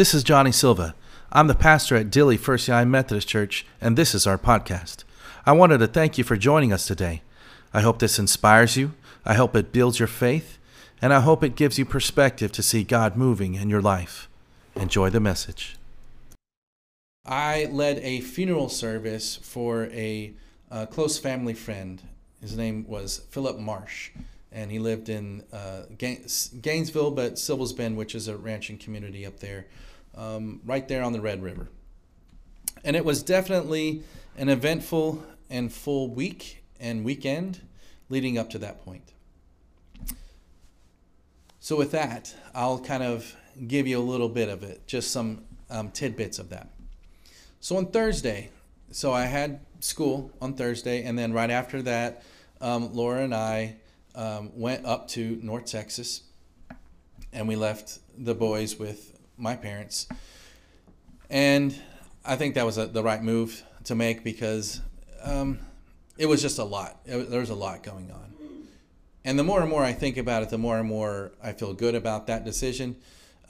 This is Johnny Silva. I'm the pastor at Dilley First United Methodist Church, and this is our podcast. I wanted to thank you for joining us today. I hope this inspires you, I hope it builds your faith, and I hope it gives you perspective to see God moving in your life. Enjoy the message. I led a funeral service for a, a close family friend. His name was Philip Marsh, and he lived in uh, Gainesville, but Sivells Bend, which is a ranching community up there, um, right there on the Red River. And it was definitely an eventful and full week and weekend leading up to that point. So, with that, I'll kind of give you a little bit of it, just some um, tidbits of that. So, on Thursday, so I had school on Thursday, and then right after that, um, Laura and I um, went up to North Texas, and we left the boys with my parents. And I think that was a, the right move to make because um, it was just a lot. It, there was a lot going on. And the more and more I think about it, the more and more I feel good about that decision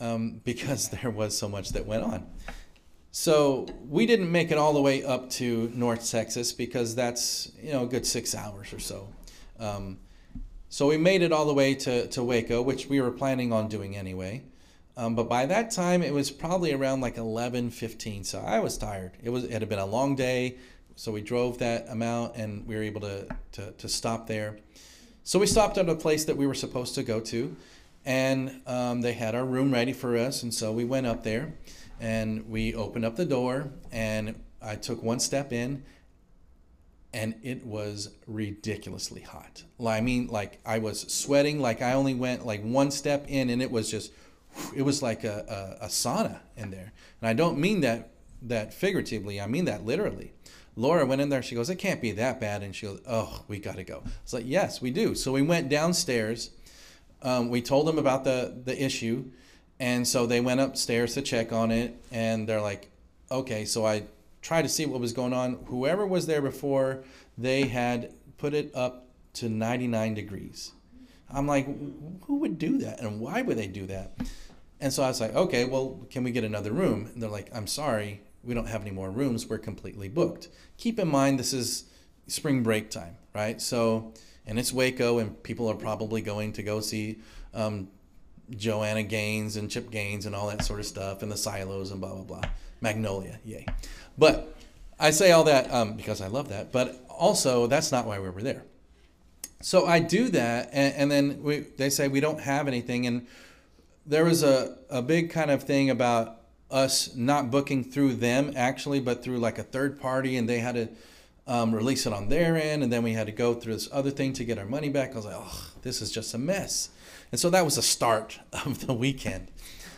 um, because there was so much that went on. So we didn't make it all the way up to North Texas because that's you know a good six hours or so. Um, so we made it all the way to, to Waco, which we were planning on doing anyway. Um, but by that time, it was probably around like 11, 15. So I was tired. It was it had been a long day. So we drove that amount and we were able to, to, to stop there. So we stopped at a place that we were supposed to go to. And um, they had our room ready for us. And so we went up there and we opened up the door. And I took one step in and it was ridiculously hot. I mean, like I was sweating, like I only went like one step in, and it was just, it was like a, a, a sauna in there. And I don't mean that that figuratively. I mean that literally. Laura went in there. She goes, "It can't be that bad," and she goes, "Oh, we got to go." It's like, "Yes, we do." So we went downstairs. Um, we told them about the the issue, and so they went upstairs to check on it, and they're like, "Okay." So I tried to see what was going on. Whoever was there before, they had put it up to 99 degrees. I'm like, who would do that? And why would they do that? And so I was like, okay, well, can we get another room? And they're like, I'm sorry, we don't have any more rooms. We're completely booked. Keep in mind, this is spring break time, right? So, and it's Waco, and people are probably going to go see um, Joanna Gaines and Chip Gaines and all that sort of stuff, and the silos and blah, blah, blah. Magnolia, yay. But I say all that um, because I love that, but also that's not why we were there. So I do that, and, and then we, they say we don't have anything. And there was a, a big kind of thing about us not booking through them actually, but through like a third party, and they had to um, release it on their end, and then we had to go through this other thing to get our money back. I was like, oh, this is just a mess. And so that was the start of the weekend.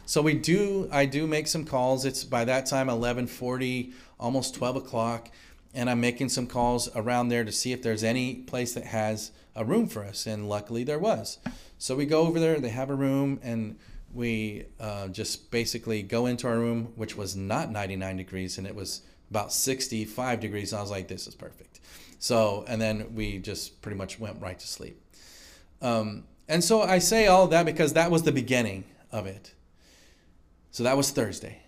So we do, I do make some calls. It's by that time 11:40, almost 12 o'clock, and I'm making some calls around there to see if there's any place that has a room for us. And luckily there was. So we go over there. They have a room, and we uh, just basically go into our room, which was not 99 degrees, and it was about 65 degrees. I was like, this is perfect. So, and then we just pretty much went right to sleep. Um, and so I say all that because that was the beginning of it. So that was Thursday.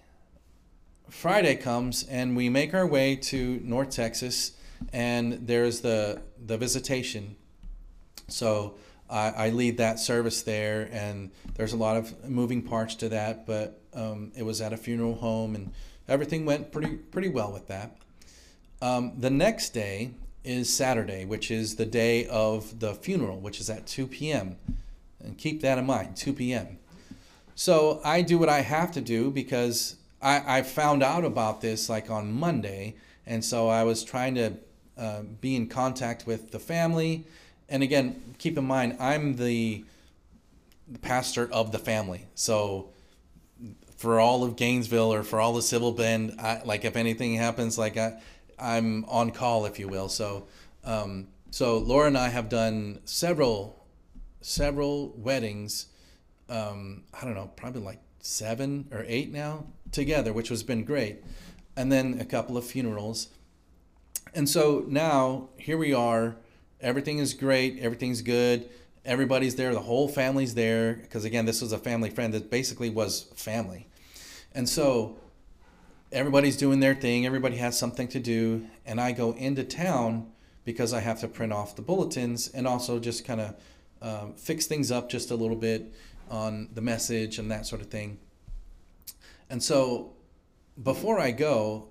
Friday comes and we make our way to North Texas, and there's the the visitation. So I, I lead that service there, and there's a lot of moving parts to that, but um, it was at a funeral home, and everything went pretty pretty well with that. Um, the next day is Saturday, which is the day of the funeral, which is at 2 p.m. And keep that in mind, 2 p.m. So I do what I have to do because I, I found out about this like on Monday. And so I was trying to uh, be in contact with the family. And again, keep in mind, I'm the, the pastor of the family. So for all of Gainesville or for all the Sivells Bend, I, like if anything happens, like I, I'm on call, if you will. So, um, so Laura and I have done several, several weddings um, I don't know, probably like seven or eight now together, which has been great. And then a couple of funerals. And so now here we are. Everything is great. Everything's good. Everybody's there. The whole family's there. Because again, this was a family friend that basically was family. And so everybody's doing their thing, everybody has something to do, and I go into town because I have to print off the bulletins and also just kind of um, fix things up just a little bit on the message and that sort of thing. And so before I go,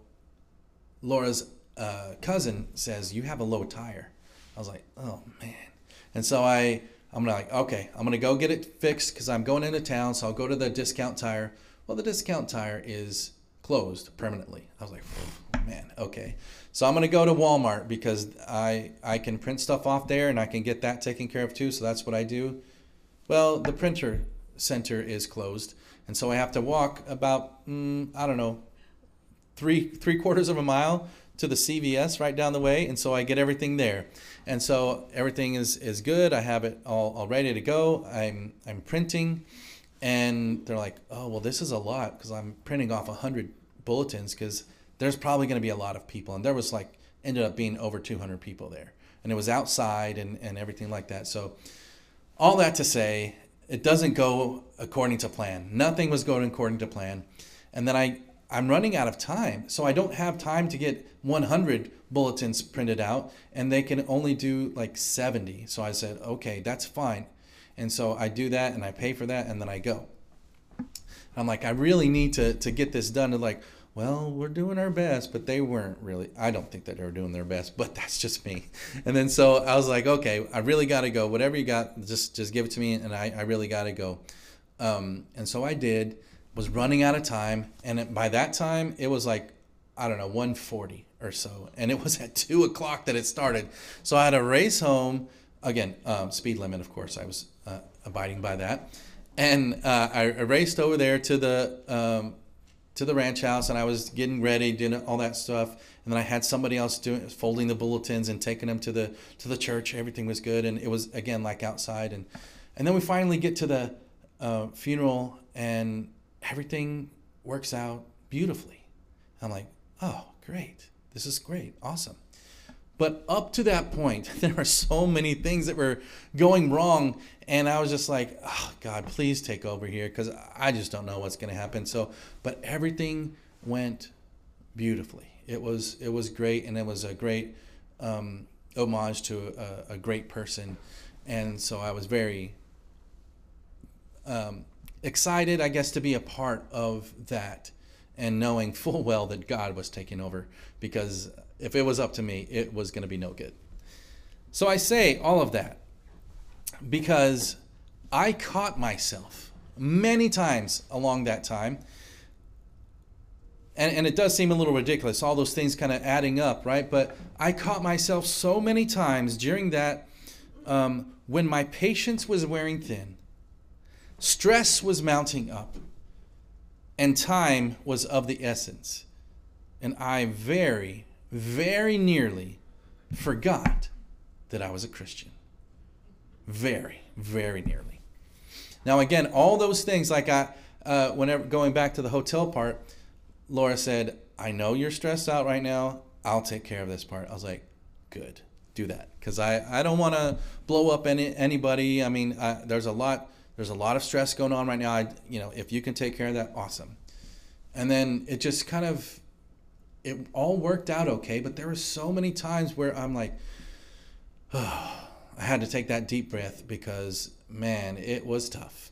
Laura's uh, cousin says, You have a low tire. I was like, Oh man. And so I, I'm like, Okay, I'm to go get it fixed because I'm going into town. So I'll go to the discount tire. Well, the discount tire is closed permanently. I was like, man, okay. So I'm gonna go to Walmart because I I can print stuff off there and I can get that taken care of too. So that's what I do. Well, the printer center is closed, and so I have to walk about mm, I don't know three three quarters of a mile to the CVS right down the way, and so I get everything there, and so everything is is good. I have it all, all ready to go. I'm I'm printing, and they're like, oh well, this is a lot because I'm printing off hundred bulletins because there's probably going to be a lot of people, and there was like ended up being over 200 people there, and it was outside and and everything like that. So all that to say, it doesn't go according to plan. Nothing was going according to plan, and then I I'm running out of time, so I don't have time to get 100 bulletins printed out, and they can only do like 70. So I said, okay, that's fine. And so I do that and I pay for that and then I go. I'm like, I really need to, to get this done. And like, well, we're doing our best, but they weren't really. I don't think that they were doing their best, but that's just me. And then so I was like, okay, I really got to go. Whatever you got, just just give it to me, and I, I really got to go. Um, and so I did. Was running out of time, and by that time it was like, I don't know, 1:40 or so, and it was at two o'clock that it started. So I had to race home again. Um, speed limit, of course, I was uh, abiding by that, and uh, I raced over there to the um, to the ranch house and I was getting ready, doing all that stuff. And then I had somebody else doing folding the bulletins and taking them to the to the church. Everything was good, and it was again like outside. And and then we finally get to the uh, funeral, and everything works out beautifully. I'm like, oh, great! This is great, awesome. But up to that point, there were so many things that were going wrong. And I was just like, oh, God, please take over here because I just don't know what's going to happen. So, but everything went beautifully. It was, it was great. And it was a great um, homage to a, a, great person. And so I was very um, excited, I guess, to be a part of that and knowing full well that God was taking over because if it was up to me, it was going to be no good. So I say all of that because I caught myself many times along that time. And, and it does seem a little ridiculous, all those things kind of adding up, right? But I caught myself so many times during that um, when my patience was wearing thin, stress was mounting up, and time was of the essence. And I very, very nearly forgot that I was a Christian. Very, very nearly. Now, again, all those things, like I, uh, whenever going back to the hotel part, Laura said, I know you're stressed out right now. I'll take care of this part. I was like, good, do that. Because I, I don't want to blow up any, anybody. I mean, I, there's a lot there's a lot of stress going on right now. I, you know, if you can take care of that, awesome. And then it just kind of it all worked out okay, but there were so many times where I'm like, oh, I had to take that deep breath because man, it was tough.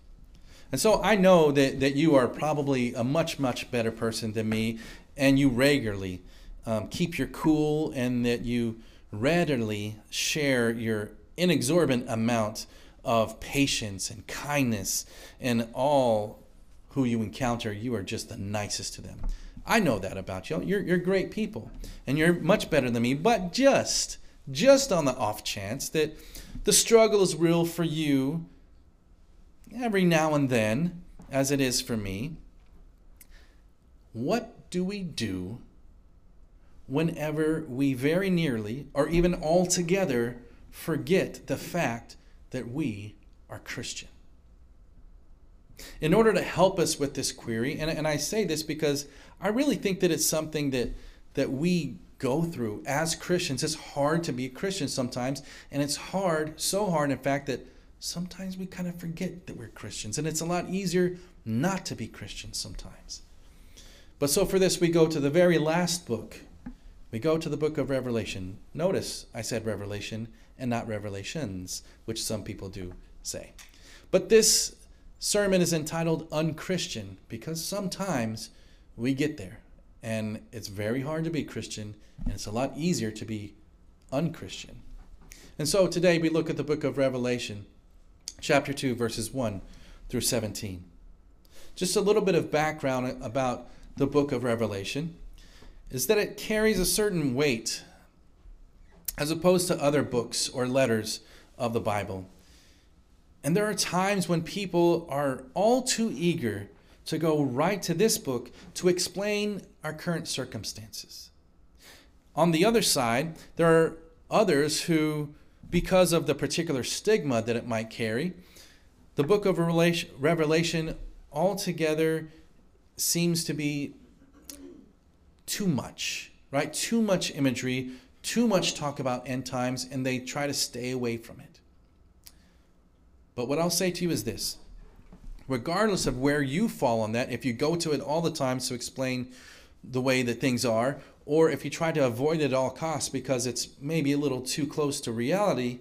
And so I know that, that you are probably a much, much better person than me, and you regularly um, keep your cool, and that you readily share your inexorbitant amount of patience and kindness, and all who you encounter, you are just the nicest to them. I know that about you. You're, you're great people and you're much better than me. But just, just on the off chance that the struggle is real for you every now and then, as it is for me, what do we do whenever we very nearly or even altogether forget the fact that we are Christian? In order to help us with this query, and, and I say this because I really think that it's something that that we go through as Christians. It's hard to be a Christian sometimes, and it's hard, so hard in fact that sometimes we kind of forget that we're Christians, and it's a lot easier not to be Christians sometimes. But so for this, we go to the very last book. We go to the book of Revelation. Notice I said Revelation and not Revelations, which some people do say. But this sermon is entitled Unchristian because sometimes we get there and it's very hard to be Christian and it's a lot easier to be unchristian. And so today we look at the book of Revelation, chapter 2, verses 1 through 17. Just a little bit of background about the book of Revelation is that it carries a certain weight as opposed to other books or letters of the Bible. And there are times when people are all too eager to go right to this book to explain our current circumstances. On the other side, there are others who, because of the particular stigma that it might carry, the book of Revelation altogether seems to be too much, right? Too much imagery, too much talk about end times, and they try to stay away from it. But what I'll say to you is this regardless of where you fall on that, if you go to it all the time to explain the way that things are, or if you try to avoid it at all costs because it's maybe a little too close to reality,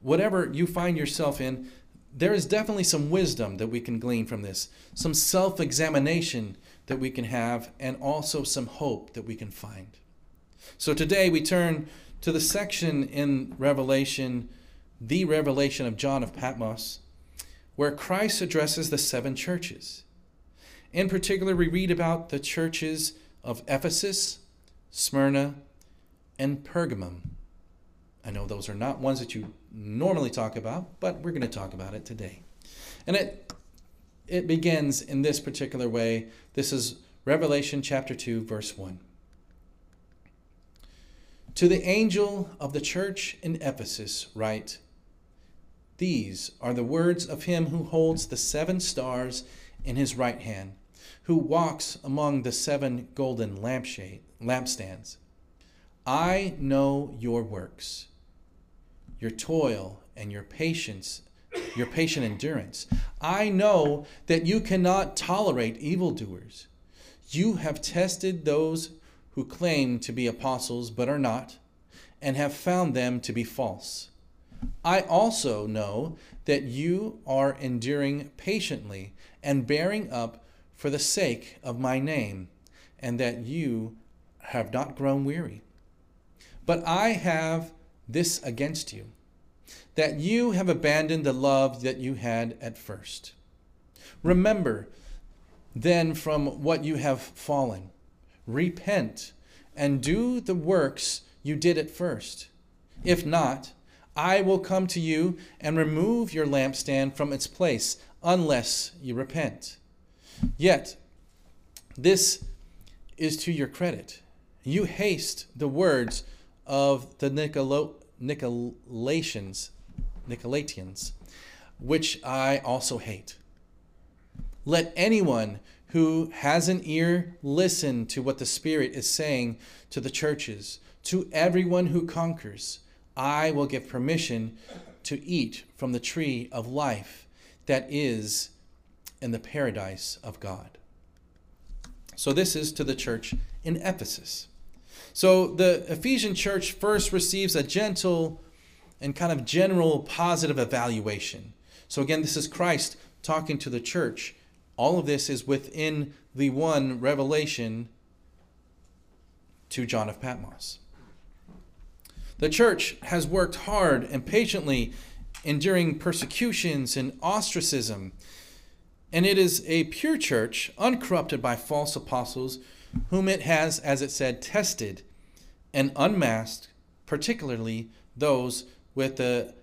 whatever you find yourself in, there is definitely some wisdom that we can glean from this, some self examination that we can have, and also some hope that we can find. So today we turn to the section in Revelation, the revelation of John of Patmos, where Christ addresses the seven churches. In particular, we read about the churches of Ephesus, Smyrna, and Pergamum. I know those are not ones that you normally talk about, but we're going to talk about it today. And it it begins in this particular way. This is Revelation chapter 2 verse 1. To the angel of the church in Ephesus write These are the words of him who holds the seven stars in his right hand, who walks among the seven golden lampstands. I know your works your toil and your patience, your patient endurance. I know that you cannot tolerate evildoers. You have tested those who claim to be apostles but are not, and have found them to be false. I also know that you are enduring patiently and bearing up for the sake of my name, and that you have not grown weary. But I have this against you that you have abandoned the love that you had at first. Remember then from what you have fallen. Repent and do the works you did at first. If not, I will come to you and remove your lampstand from its place unless you repent. Yet, this is to your credit. You haste the words of the Nicolo- Nicolaitans, Nicolaitans, which I also hate. Let anyone who has an ear listen to what the Spirit is saying to the churches. To everyone who conquers, I will give permission to eat from the tree of life that is in the paradise of God. So, this is to the church in Ephesus. So the Ephesian church first receives a gentle and kind of general positive evaluation. So again, this is Christ talking to the church. All of this is within the one revelation to John of Patmos. The church has worked hard and patiently enduring persecutions and ostracism, and it is a pure church, uncorrupted by false apostles whom it has, as it said, tested and unmasked, particularly those with the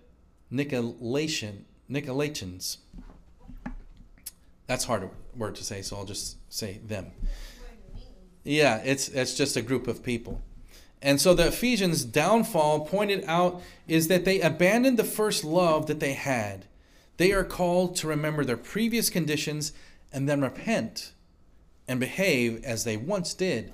Nicolaitan, Nicolaitans. That's hard word to say, so I'll just say them. Yeah, it's it's just a group of people. And so the Ephesians' downfall pointed out is that they abandoned the first love that they had. They are called to remember their previous conditions and then repent and behave as they once did.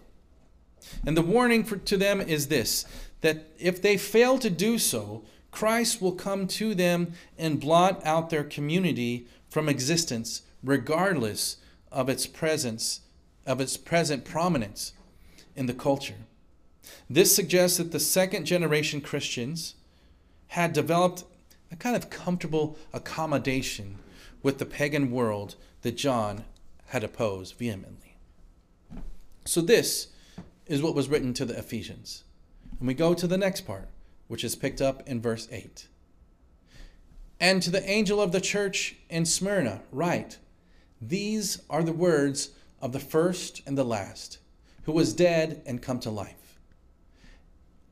And the warning for, to them is this that if they fail to do so, Christ will come to them and blot out their community from existence, regardless of its presence of its present prominence in the culture. This suggests that the second generation Christians had developed a kind of comfortable accommodation with the pagan world that John had opposed vehemently. So, this is what was written to the Ephesians. And we go to the next part, which is picked up in verse 8. And to the angel of the church in Smyrna, write These are the words of the first and the last, who was dead and come to life.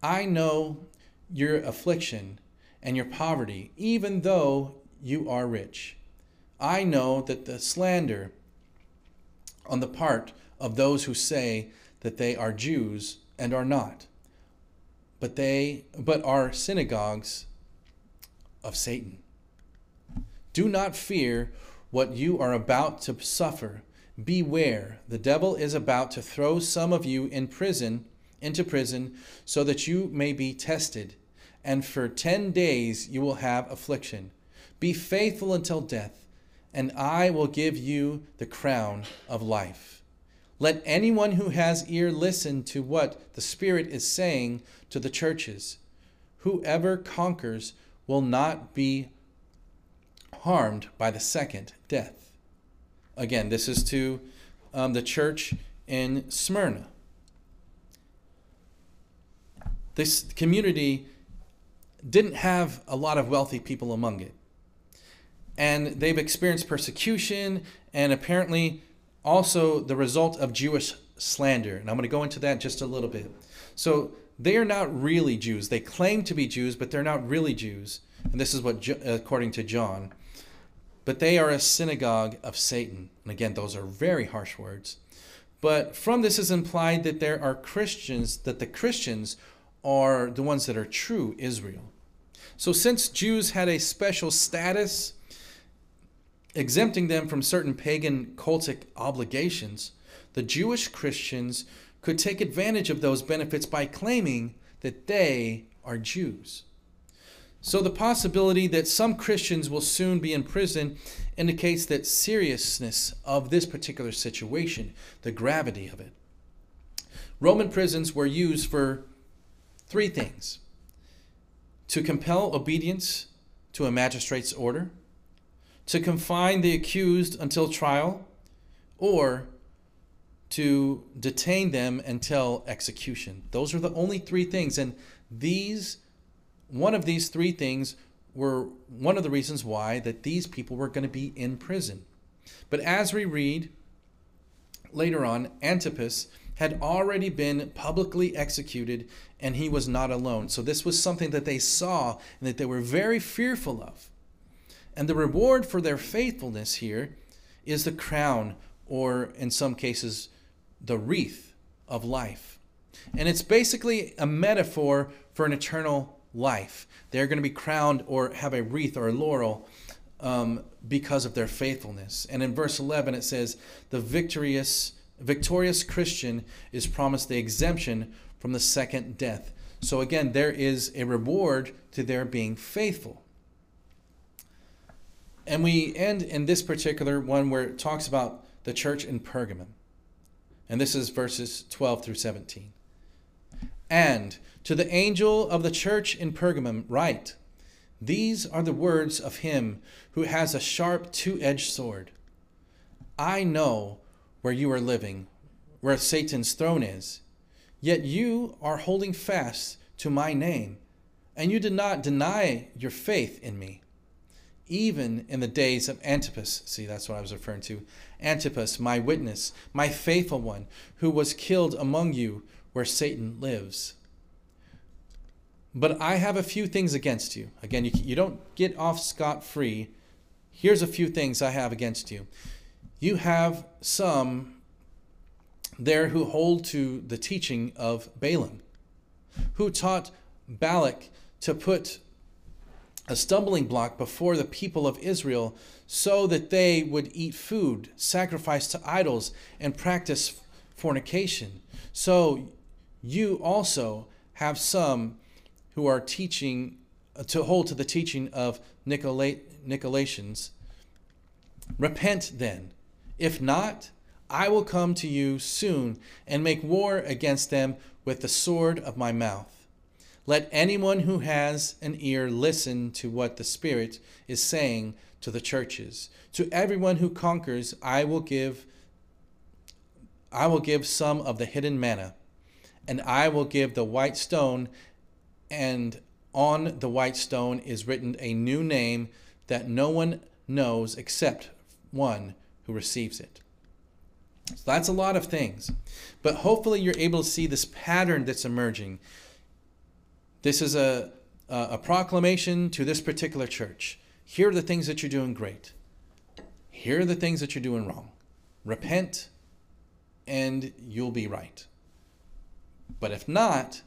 I know your affliction and your poverty, even though you are rich. I know that the slander on the part of those who say that they are Jews and are not, but they but are synagogues of Satan. Do not fear what you are about to suffer. Beware, the devil is about to throw some of you in prison into prison so that you may be tested and for 10 days you will have affliction. Be faithful until death, and I will give you the crown of life. Let anyone who has ear listen to what the Spirit is saying to the churches. Whoever conquers will not be harmed by the second death. Again, this is to um, the church in Smyrna. This community didn't have a lot of wealthy people among it. And they've experienced persecution and apparently also the result of Jewish slander. And I'm going to go into that just a little bit. So they are not really Jews. They claim to be Jews, but they're not really Jews. And this is what, according to John. But they are a synagogue of Satan. And again, those are very harsh words. But from this is implied that there are Christians, that the Christians are the ones that are true Israel. So, since Jews had a special status, exempting them from certain pagan cultic obligations, the Jewish Christians could take advantage of those benefits by claiming that they are Jews. So, the possibility that some Christians will soon be in prison indicates that seriousness of this particular situation, the gravity of it. Roman prisons were used for three things to compel obedience to a magistrate's order, to confine the accused until trial, or to detain them until execution. Those are the only three things. And these, one of these three things were one of the reasons why that these people were going to be in prison. But as we read later on, Antipas had already been publicly executed and he was not alone. So this was something that they saw and that they were very fearful of. And the reward for their faithfulness here is the crown, or in some cases, the wreath of life. And it's basically a metaphor for an eternal life. They're going to be crowned or have a wreath or a laurel um, because of their faithfulness. And in verse 11, it says, The victorious victorious Christian is promised the exemption from the second death. So again, there is a reward to their being faithful. And we end in this particular one where it talks about the church in Pergamum. And this is verses 12 through 17. And to the angel of the church in Pergamum, write These are the words of him who has a sharp two edged sword. I know where you are living, where Satan's throne is. Yet you are holding fast to my name, and you did not deny your faith in me. Even in the days of Antipas, see, that's what I was referring to. Antipas, my witness, my faithful one, who was killed among you where Satan lives. But I have a few things against you. Again, you, you don't get off scot free. Here's a few things I have against you you have some there who hold to the teaching of Balaam, who taught Balak to put a stumbling block before the people of Israel so that they would eat food sacrificed to idols and practice fornication. So you also have some who are teaching uh, to hold to the teaching of Nicolaitans. Repent then if not, I will come to you soon and make war against them with the sword of my mouth. Let anyone who has an ear listen to what the Spirit is saying to the churches. To everyone who conquers, I will give I will give some of the hidden manna, and I will give the white stone, and on the white stone is written a new name that no one knows except one who receives it. So that's a lot of things. But hopefully you're able to see this pattern that's emerging. This is a, a, a proclamation to this particular church. Here are the things that you're doing great. Here are the things that you're doing wrong. Repent and you'll be right. But if not,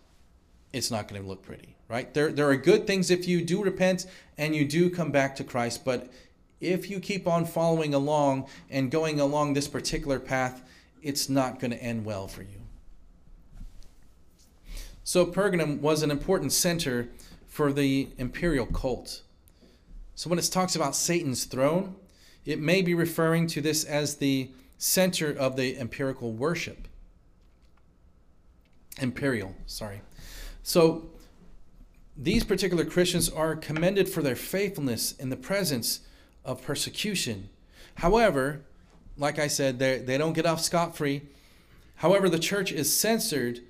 it's not going to look pretty, right? There, there are good things if you do repent and you do come back to Christ, but if you keep on following along and going along this particular path, it's not going to end well for you. So, Pergamum was an important center for the imperial cult. So, when it talks about Satan's throne, it may be referring to this as the center of the empirical worship. Imperial, sorry. So, these particular Christians are commended for their faithfulness in the presence of persecution. However, like I said, they don't get off scot free. However, the church is censored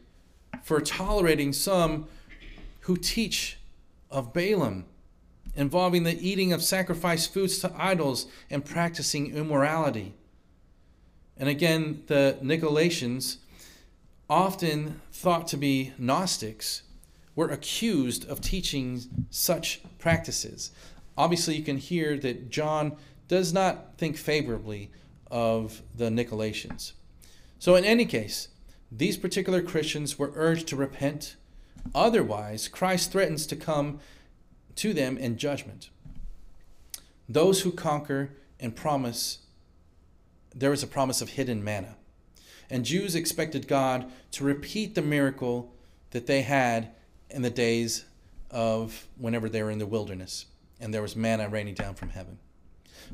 for tolerating some who teach of Balaam, involving the eating of sacrificed foods to idols and practicing immorality. And again, the Nicolaitans, often thought to be Gnostics, were accused of teaching such practices obviously you can hear that John does not think favorably of the Nicolaitans. So, in any case, these particular Christians were urged to repent. Otherwise, Christ threatens to come to them in judgment. Those who conquer and promise, there is a promise of hidden manna. And Jews expected God to repeat the miracle that they had in the days of whenever they were in the wilderness and there was manna raining down from heaven.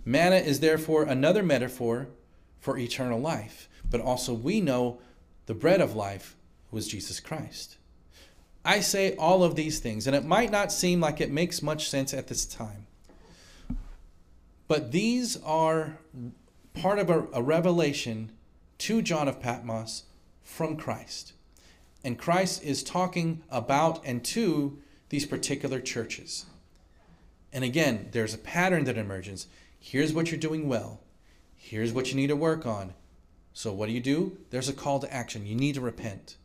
Manna is therefore another metaphor for eternal life, but also we know the bread of life was Jesus Christ. I say all of these things, and it might not seem like it makes much sense at this time, but these are part of a, a revelation to John of Patmos from Christ. And Christ is talking about and to these particular churches. And again, there's a pattern that emerges. Here's what you're doing well. Here's what you need to work on. So what do you do? There's a call to action. You need to repent.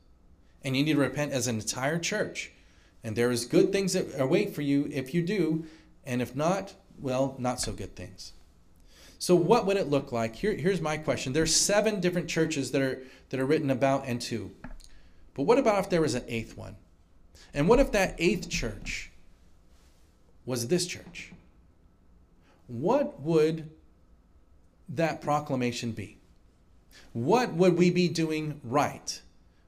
And you need to repent as an entire church. And there is good things that await for you if you do, and if not, well, not so good things. So what would it look like? Here, here's my question. There's seven different churches that are that are written about and two. But what about if there was an eighth one? And what if that eighth church was this church. What would that proclamation be? What would we be doing right?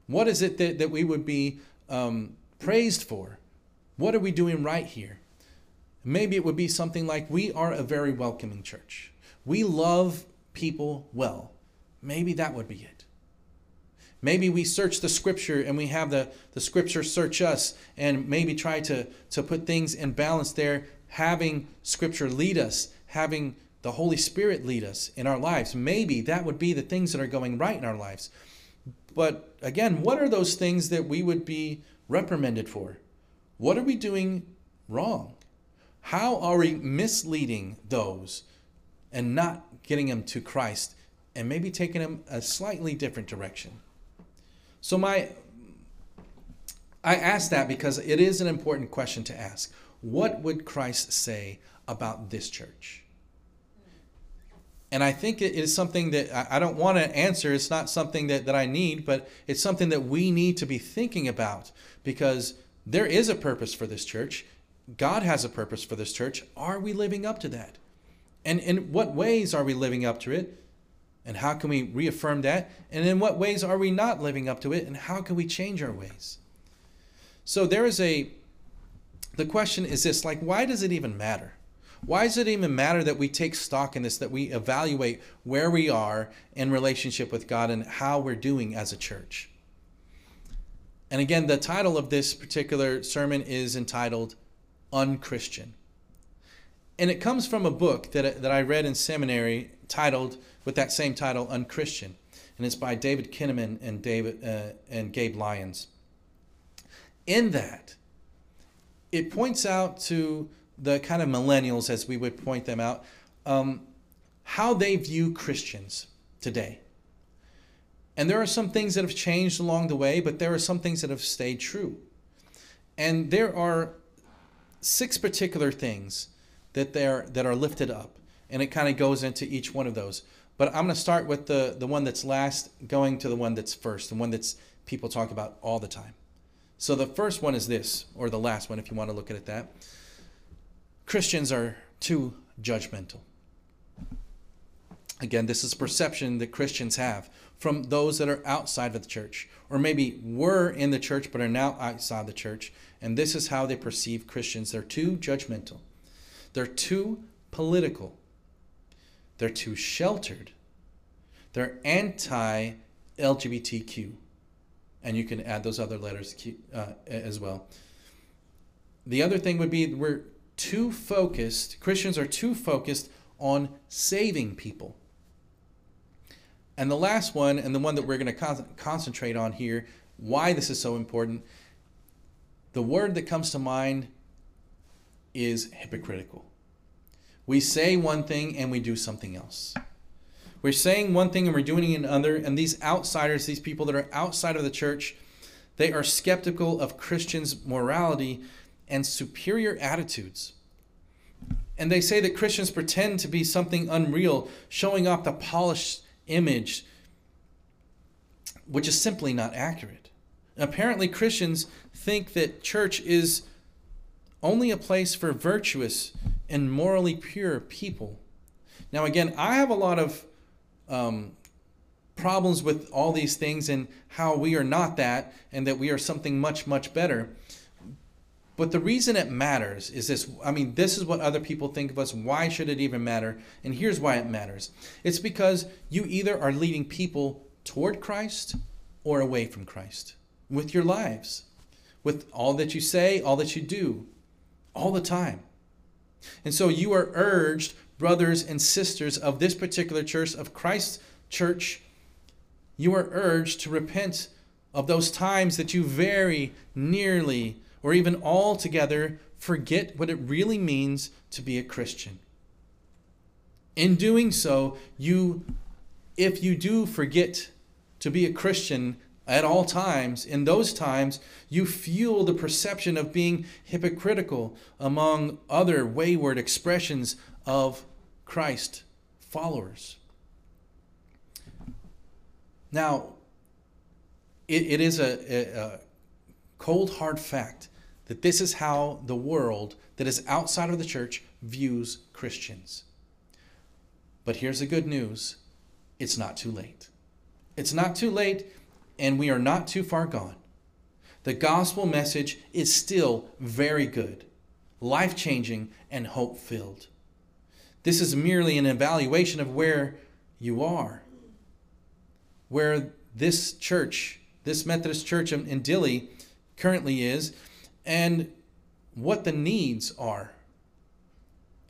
What is it that, that we would be um, praised for? What are we doing right here? Maybe it would be something like we are a very welcoming church. We love people well. Maybe that would be it. Maybe we search the scripture and we have the, the scripture search us and maybe try to, to put things in balance there, having scripture lead us, having the Holy Spirit lead us in our lives. Maybe that would be the things that are going right in our lives. But again, what are those things that we would be reprimanded for? What are we doing wrong? How are we misleading those and not getting them to Christ and maybe taking them a slightly different direction? So my I ask that because it is an important question to ask. What would Christ say about this church? And I think it is something that I don't want to answer. It's not something that, that I need, but it's something that we need to be thinking about because there is a purpose for this church. God has a purpose for this church. Are we living up to that? And in what ways are we living up to it? And how can we reaffirm that? And in what ways are we not living up to it? And how can we change our ways? So there is a, the question is this like, why does it even matter? Why does it even matter that we take stock in this, that we evaluate where we are in relationship with God and how we're doing as a church? And again, the title of this particular sermon is entitled Unchristian. And it comes from a book that, that I read in seminary titled, with that same title, Unchristian. And it's by David Kinnaman and, David, uh, and Gabe Lyons. In that, it points out to the kind of millennials, as we would point them out, um, how they view Christians today. And there are some things that have changed along the way, but there are some things that have stayed true. And there are six particular things that they're that are lifted up, and it kind of goes into each one of those. But I'm going to start with the the one that's last, going to the one that's first, the one that's people talk about all the time. So the first one is this, or the last one, if you want to look at it that. Christians are too judgmental. Again, this is perception that Christians have from those that are outside of the church, or maybe were in the church but are now outside the church. And this is how they perceive Christians. They're too judgmental, they're too political, they're too sheltered, they're anti LGBTQ and you can add those other letters uh, as well. The other thing would be we're too focused, Christians are too focused on saving people. And the last one, and the one that we're going to con- concentrate on here, why this is so important, the word that comes to mind is hypocritical. We say one thing and we do something else. We're saying one thing and we're doing another. And these outsiders, these people that are outside of the church, they are skeptical of Christians' morality and superior attitudes. And they say that Christians pretend to be something unreal, showing off the polished image, which is simply not accurate. apparently, Christians think that church is only a place for virtuous and morally pure people. Now, again, I have a lot of um, problems with all these things and how we are not that and that we are something much, much better. But the reason it matters is this I mean, this is what other people think of us. Why should it even matter? And here's why it matters it's because you either are leading people toward Christ or away from Christ with your lives, with all that you say, all that you do, all the time. And so you are urged brothers and sisters of this particular church, of Christ's church, you are urged to repent of those times that you very nearly or even altogether forget what it really means to be a Christian. In doing so, you if you do forget to be a Christian at all times, in those times, you fuel the perception of being hypocritical among other wayward expressions of Christ followers. Now, it, it is a, a, a cold, hard fact that this is how the world that is outside of the church views Christians. But here's the good news it's not too late. It's not too late, and we are not too far gone. The gospel message is still very good, life changing, and hope filled. This is merely an evaluation of where you are. Where this church, this Methodist church in Dilley, currently is, and what the needs are,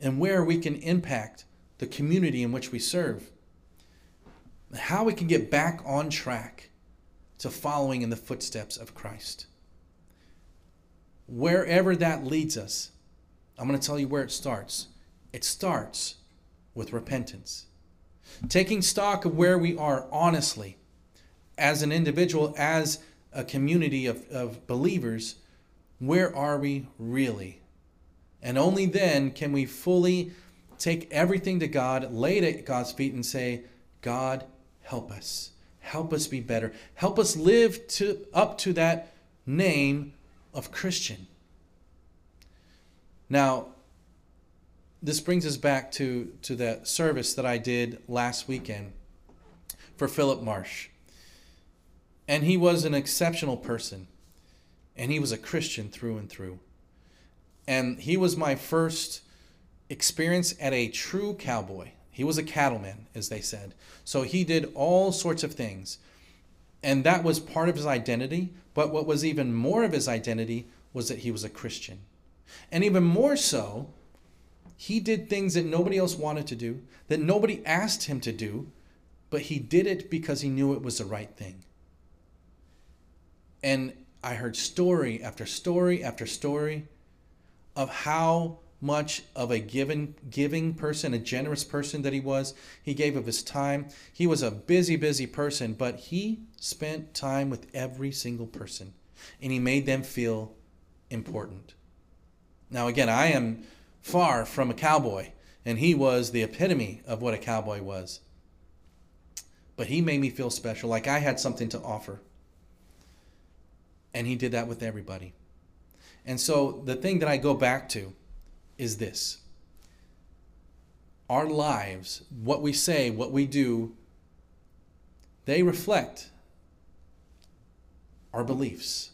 and where we can impact the community in which we serve. How we can get back on track to following in the footsteps of Christ. Wherever that leads us, I'm going to tell you where it starts. It starts with repentance. Taking stock of where we are honestly, as an individual, as a community of, of believers, where are we really? And only then can we fully take everything to God, lay it at God's feet, and say, God, help us. Help us be better. Help us live to, up to that name of Christian. Now, this brings us back to, to that service that I did last weekend for Philip Marsh. And he was an exceptional person, and he was a Christian through and through. And he was my first experience at a true cowboy. He was a cattleman, as they said. So he did all sorts of things. And that was part of his identity. But what was even more of his identity was that he was a Christian. And even more so, he did things that nobody else wanted to do, that nobody asked him to do, but he did it because he knew it was the right thing. And I heard story after story after story of how much of a given giving person, a generous person that he was. He gave of his time. He was a busy, busy person, but he spent time with every single person and he made them feel important. Now again, I am far from a cowboy, and he was the epitome of what a cowboy was. But he made me feel special, like I had something to offer. And he did that with everybody. And so the thing that I go back to is this our lives, what we say, what we do, they reflect our beliefs.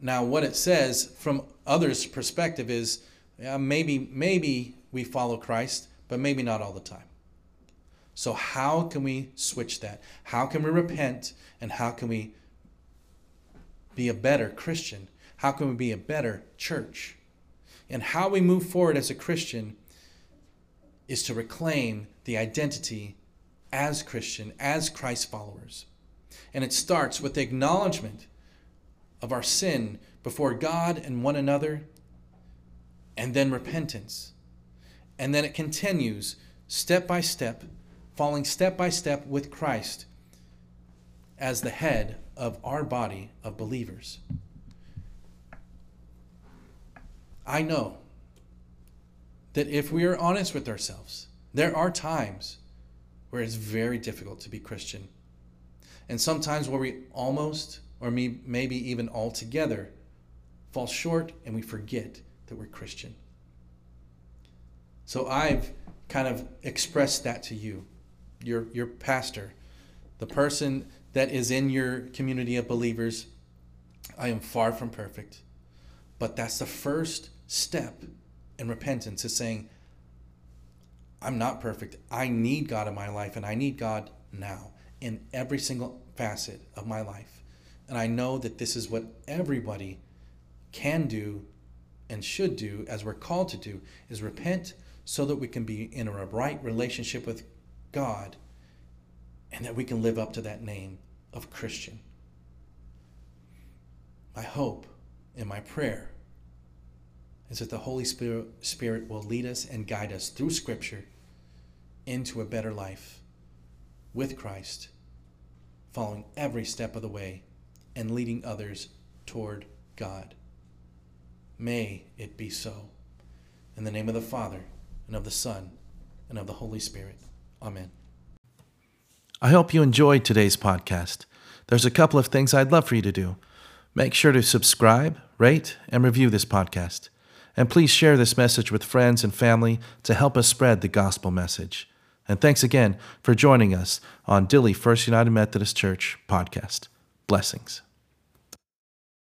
Now, what it says from others' perspective is yeah, maybe, maybe we follow Christ, but maybe not all the time. So, how can we switch that? How can we repent? And how can we be a better Christian? How can we be a better church? And how we move forward as a Christian is to reclaim the identity as Christian, as Christ followers. And it starts with the acknowledgement of our sin before God and one another, and then repentance. And then it continues step by step, falling step by step with Christ as the head of our body of believers. I know that if we are honest with ourselves, there are times where it's very difficult to be Christian. And sometimes where we almost or maybe even altogether fall short and we forget that we're Christian. So I've kind of expressed that to you, your, your pastor, the person that is in your community of believers. I am far from perfect, but that's the first step in repentance is saying, I'm not perfect. I need God in my life, and I need God now in every single facet of my life. And I know that this is what everybody can do and should do as we're called to do is repent so that we can be in a right relationship with God and that we can live up to that name of Christian. My hope and my prayer is that the Holy Spirit, Spirit will lead us and guide us through Scripture into a better life with Christ, following every step of the way and leading others toward God. May it be so. In the name of the Father, and of the Son, and of the Holy Spirit. Amen. I hope you enjoyed today's podcast. There's a couple of things I'd love for you to do. Make sure to subscribe, rate, and review this podcast. And please share this message with friends and family to help us spread the gospel message. And thanks again for joining us on Dilley First United Methodist Church podcast. Blessings.